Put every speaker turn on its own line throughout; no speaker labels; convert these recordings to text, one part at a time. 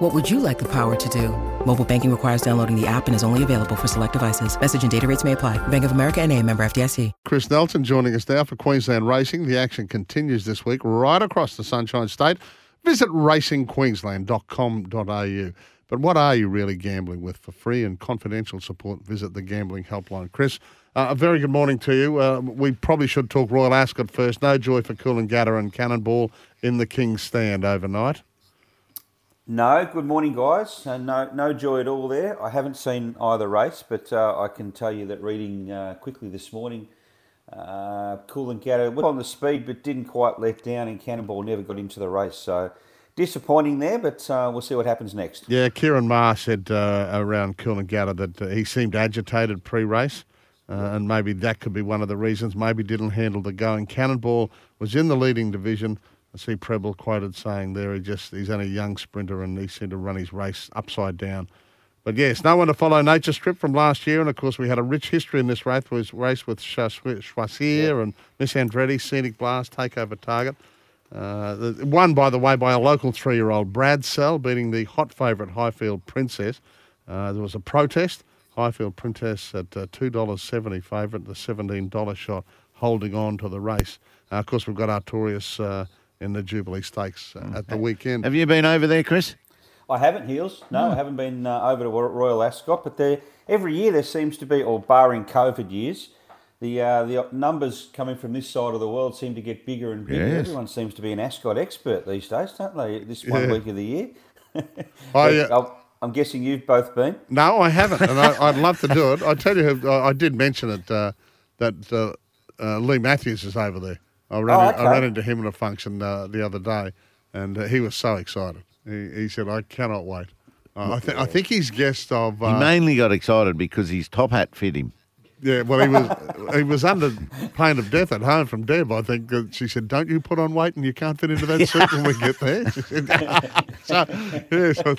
What would you like the power to do? Mobile banking requires downloading the app and is only available for select devices. Message and data rates may apply. Bank of America and a member FDIC.
Chris Nelson joining us now for Queensland Racing. The action continues this week right across the Sunshine State. Visit racingqueensland.com.au. But what are you really gambling with? For free and confidential support, visit the Gambling Helpline. Chris, uh, a very good morning to you. Uh, we probably should talk Royal Ascot first. No joy for Cool and Coolangatta and Cannonball in the King's Stand overnight.
No, good morning, guys. Uh, no, no joy at all there. I haven't seen either race, but uh, I can tell you that reading uh, quickly this morning, uh, Coolangatta went on the speed, but didn't quite let down, and Cannonball never got into the race. So disappointing there, but uh, we'll see what happens next.
Yeah, Ciaron Maher said uh, around Coolangatta that uh, he seemed agitated pre-race. Uh, and maybe that could be one of the reasons. Maybe didn't handle the going. Cannonball was in the leading division. I see Prebble quoted saying there he just he's only a young sprinter and he seemed to run his race upside down. But yes, no one to follow Nature Strip from last year, and of course we had a rich history in this race with race with Choisir yeah. and Miss Andretti, Scenic Blast, Takeover Target. Uh, won, by the way, by a local three-year-old Bradsell, beating the hot favourite Highfield Princess. Uh, there was a protest. Highfield Princess at uh, $2.70 favourite, the $17 shot, holding on to the race. Uh, of course, we've got Artorius uh, in the Jubilee Stakes uh, at the weekend.
Have you been over there, Chris?
I haven't, Heals. No, I haven't been uh, over to Royal Ascot, but there, every year there seems to be, or barring COVID years, the uh, the numbers coming from this side of the world seem to get bigger and bigger.
Yes.
Everyone seems to be an Ascot expert these days, don't they? This one
Yeah.
week of the year.
I, uh,
I'm- I'm guessing you've both been.
No, I haven't, and I, I'd love to do it. I tell you, I, I did mention it uh, that uh, uh, Leigh Matthews is over there. I ran,
Oh, okay.
I ran into him at a function uh, the other day, and uh, he was so excited. He, he said, "I cannot wait." Uh, I, th- I think he's guest of.
He
Uh,
mainly got excited because his top hat fit him.
yeah, well, he was he was under pain of death at home from Deb. I think Uh, she said, "Don't you put on weight, and you can't fit into that suit when we get there." So, yeah, so,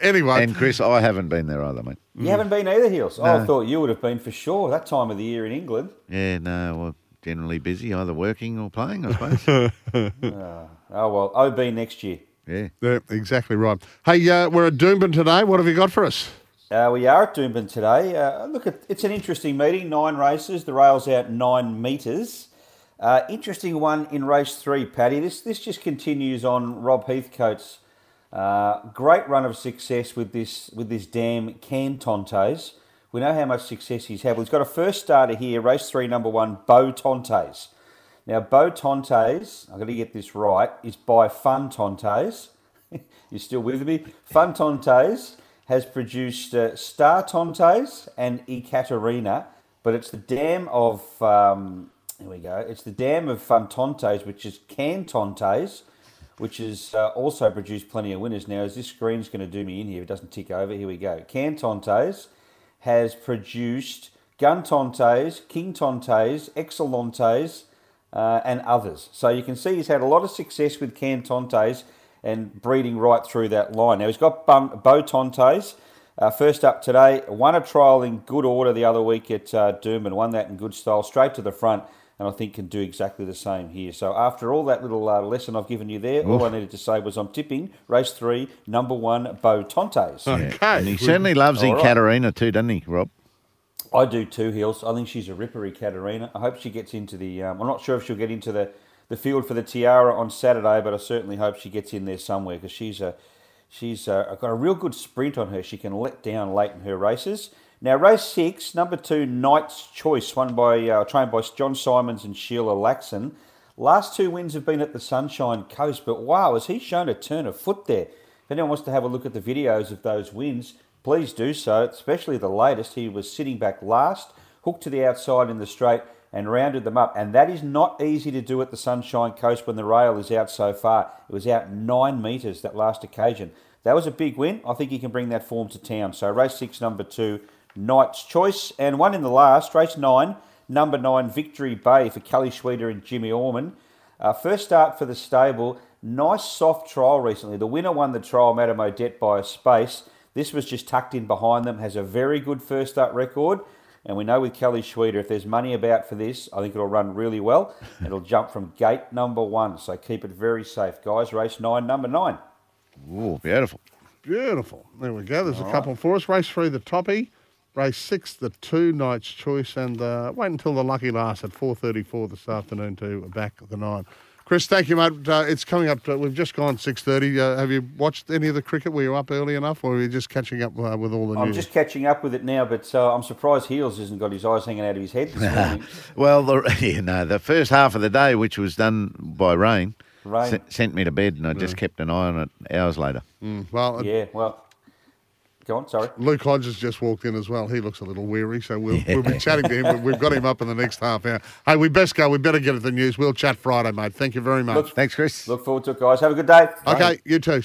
anyway,
And Chris, I haven't been there either, mate.
You haven't been either, Heals. Oh, I thought you would have been for sure that time of the year in England.
Yeah, no, well, generally busy, either working or playing, I suppose.
Oh well, OB next year.
yeah.
yeah, exactly right. Hey, uh, we're at Doomben today. What have you got for us?
Uh, we are at Doomben today. Uh, look, at, it's an interesting meeting. Nine races. The rail's out nine metres. Uh, interesting one in race three, Paddy. This this just continues on Rob Heathcote's uh, great run of success with this with this damn Cantontes. We know how much success he's had. He's got a first starter here, race three, number one, Bo Tontes. Now, Bo Tontes, I'm going to get this right, is by Fun Tontes. You're still with me? Fun Tontes has produced uh, Star Tontes and Ekaterina, but it's the dam of, um, here we go, it's the dam of Fun Tontes, which is Can Tontes, which has uh, also produced plenty of winners. Now, as this screen's going to do me in here, it doesn't tick over, here we go. Can Tontes has produced Gun Tontes, King Tontes, Excelentes, uh, and others. So you can see he's had a lot of success with Cantontes and breeding right through that line. Now he's got Bum, Bo Tontes. Uh, first up today, won a trial in good order the other week at uh, and won that in good style, straight to the front, and I think can do exactly the same here. So after all that little uh, lesson I've given you there, all I needed to say was I'm tipping race three, number one, Bo Tontes.
Okay.
And he certainly loves
All right.
Ekaterina too, doesn't he, Rob?
I do too, Hills. I think she's a rippery Katerina. I hope she gets into the. Um, I'm not sure if she'll get into the, the field for the Tiara on Saturday, but I certainly hope she gets in there somewhere because she's a she's uh got a real good sprint on her. She can let down late in her races. Now, race six, number two, Knight's Choice, won by uh, trained by John Symons and Sheila Laxon. Last two wins have been at the Sunshine Coast, but wow, has he shown a turn of foot there? If anyone wants to have a look at the videos of those wins, please do so, especially the latest. He was sitting back last, hooked to the outside in the straight, and rounded them up. And that is not easy to do at the Sunshine Coast when the rail is out so far. It was out nine metres that last occasion. That was a big win. I think he can bring that form to town. So race six, number two, Knight's Choice, and one in the last, race nine, number nine, Victory Bay for Kelly Schweida and Jimmy Orman. Uh, first start for the stable. Nice soft trial recently. The winner won the trial, Madame Odette, by a space. This was just tucked in behind them. Has a very good first start record. And we know with Kelly Schweida, if there's money about for this, I think it'll run really well. It'll jump from gate number one. So keep it very safe, guys. Race nine, number nine.
Ooh, beautiful.
Beautiful. There we go. There's a couple for us. Race three, the toppy. Race six, the two, Knight's Choice. And uh, wait until the lucky last at 4.34 this afternoon to back the nine. Chris, thank you, mate. Uh, it's coming up. To, we've just gone 6.30. Uh, have you watched any of the cricket? Were you up early enough or were you just catching up uh, with all the
I'm
news?
just catching up with it now, but uh, I'm surprised Heals hasn't got his eyes hanging out of his head this morning.
Well, the, you know, the first half of the day, which was done by rain,
Rain.
se- sent me to bed, and I just kept an eye on it hours later.
Mm, well,
yeah, well, go on, sorry.
Luke Hodges just walked in as well. He looks a little weary, so we'll, we'll be chatting to him. We've got him up in the next half hour. Hey, we best go. We better get at the news. We'll chat Friday, mate. Thank you very much.
Look-
Thanks, Chris.
Look forward to it, guys. Have a good day.
okay, you too.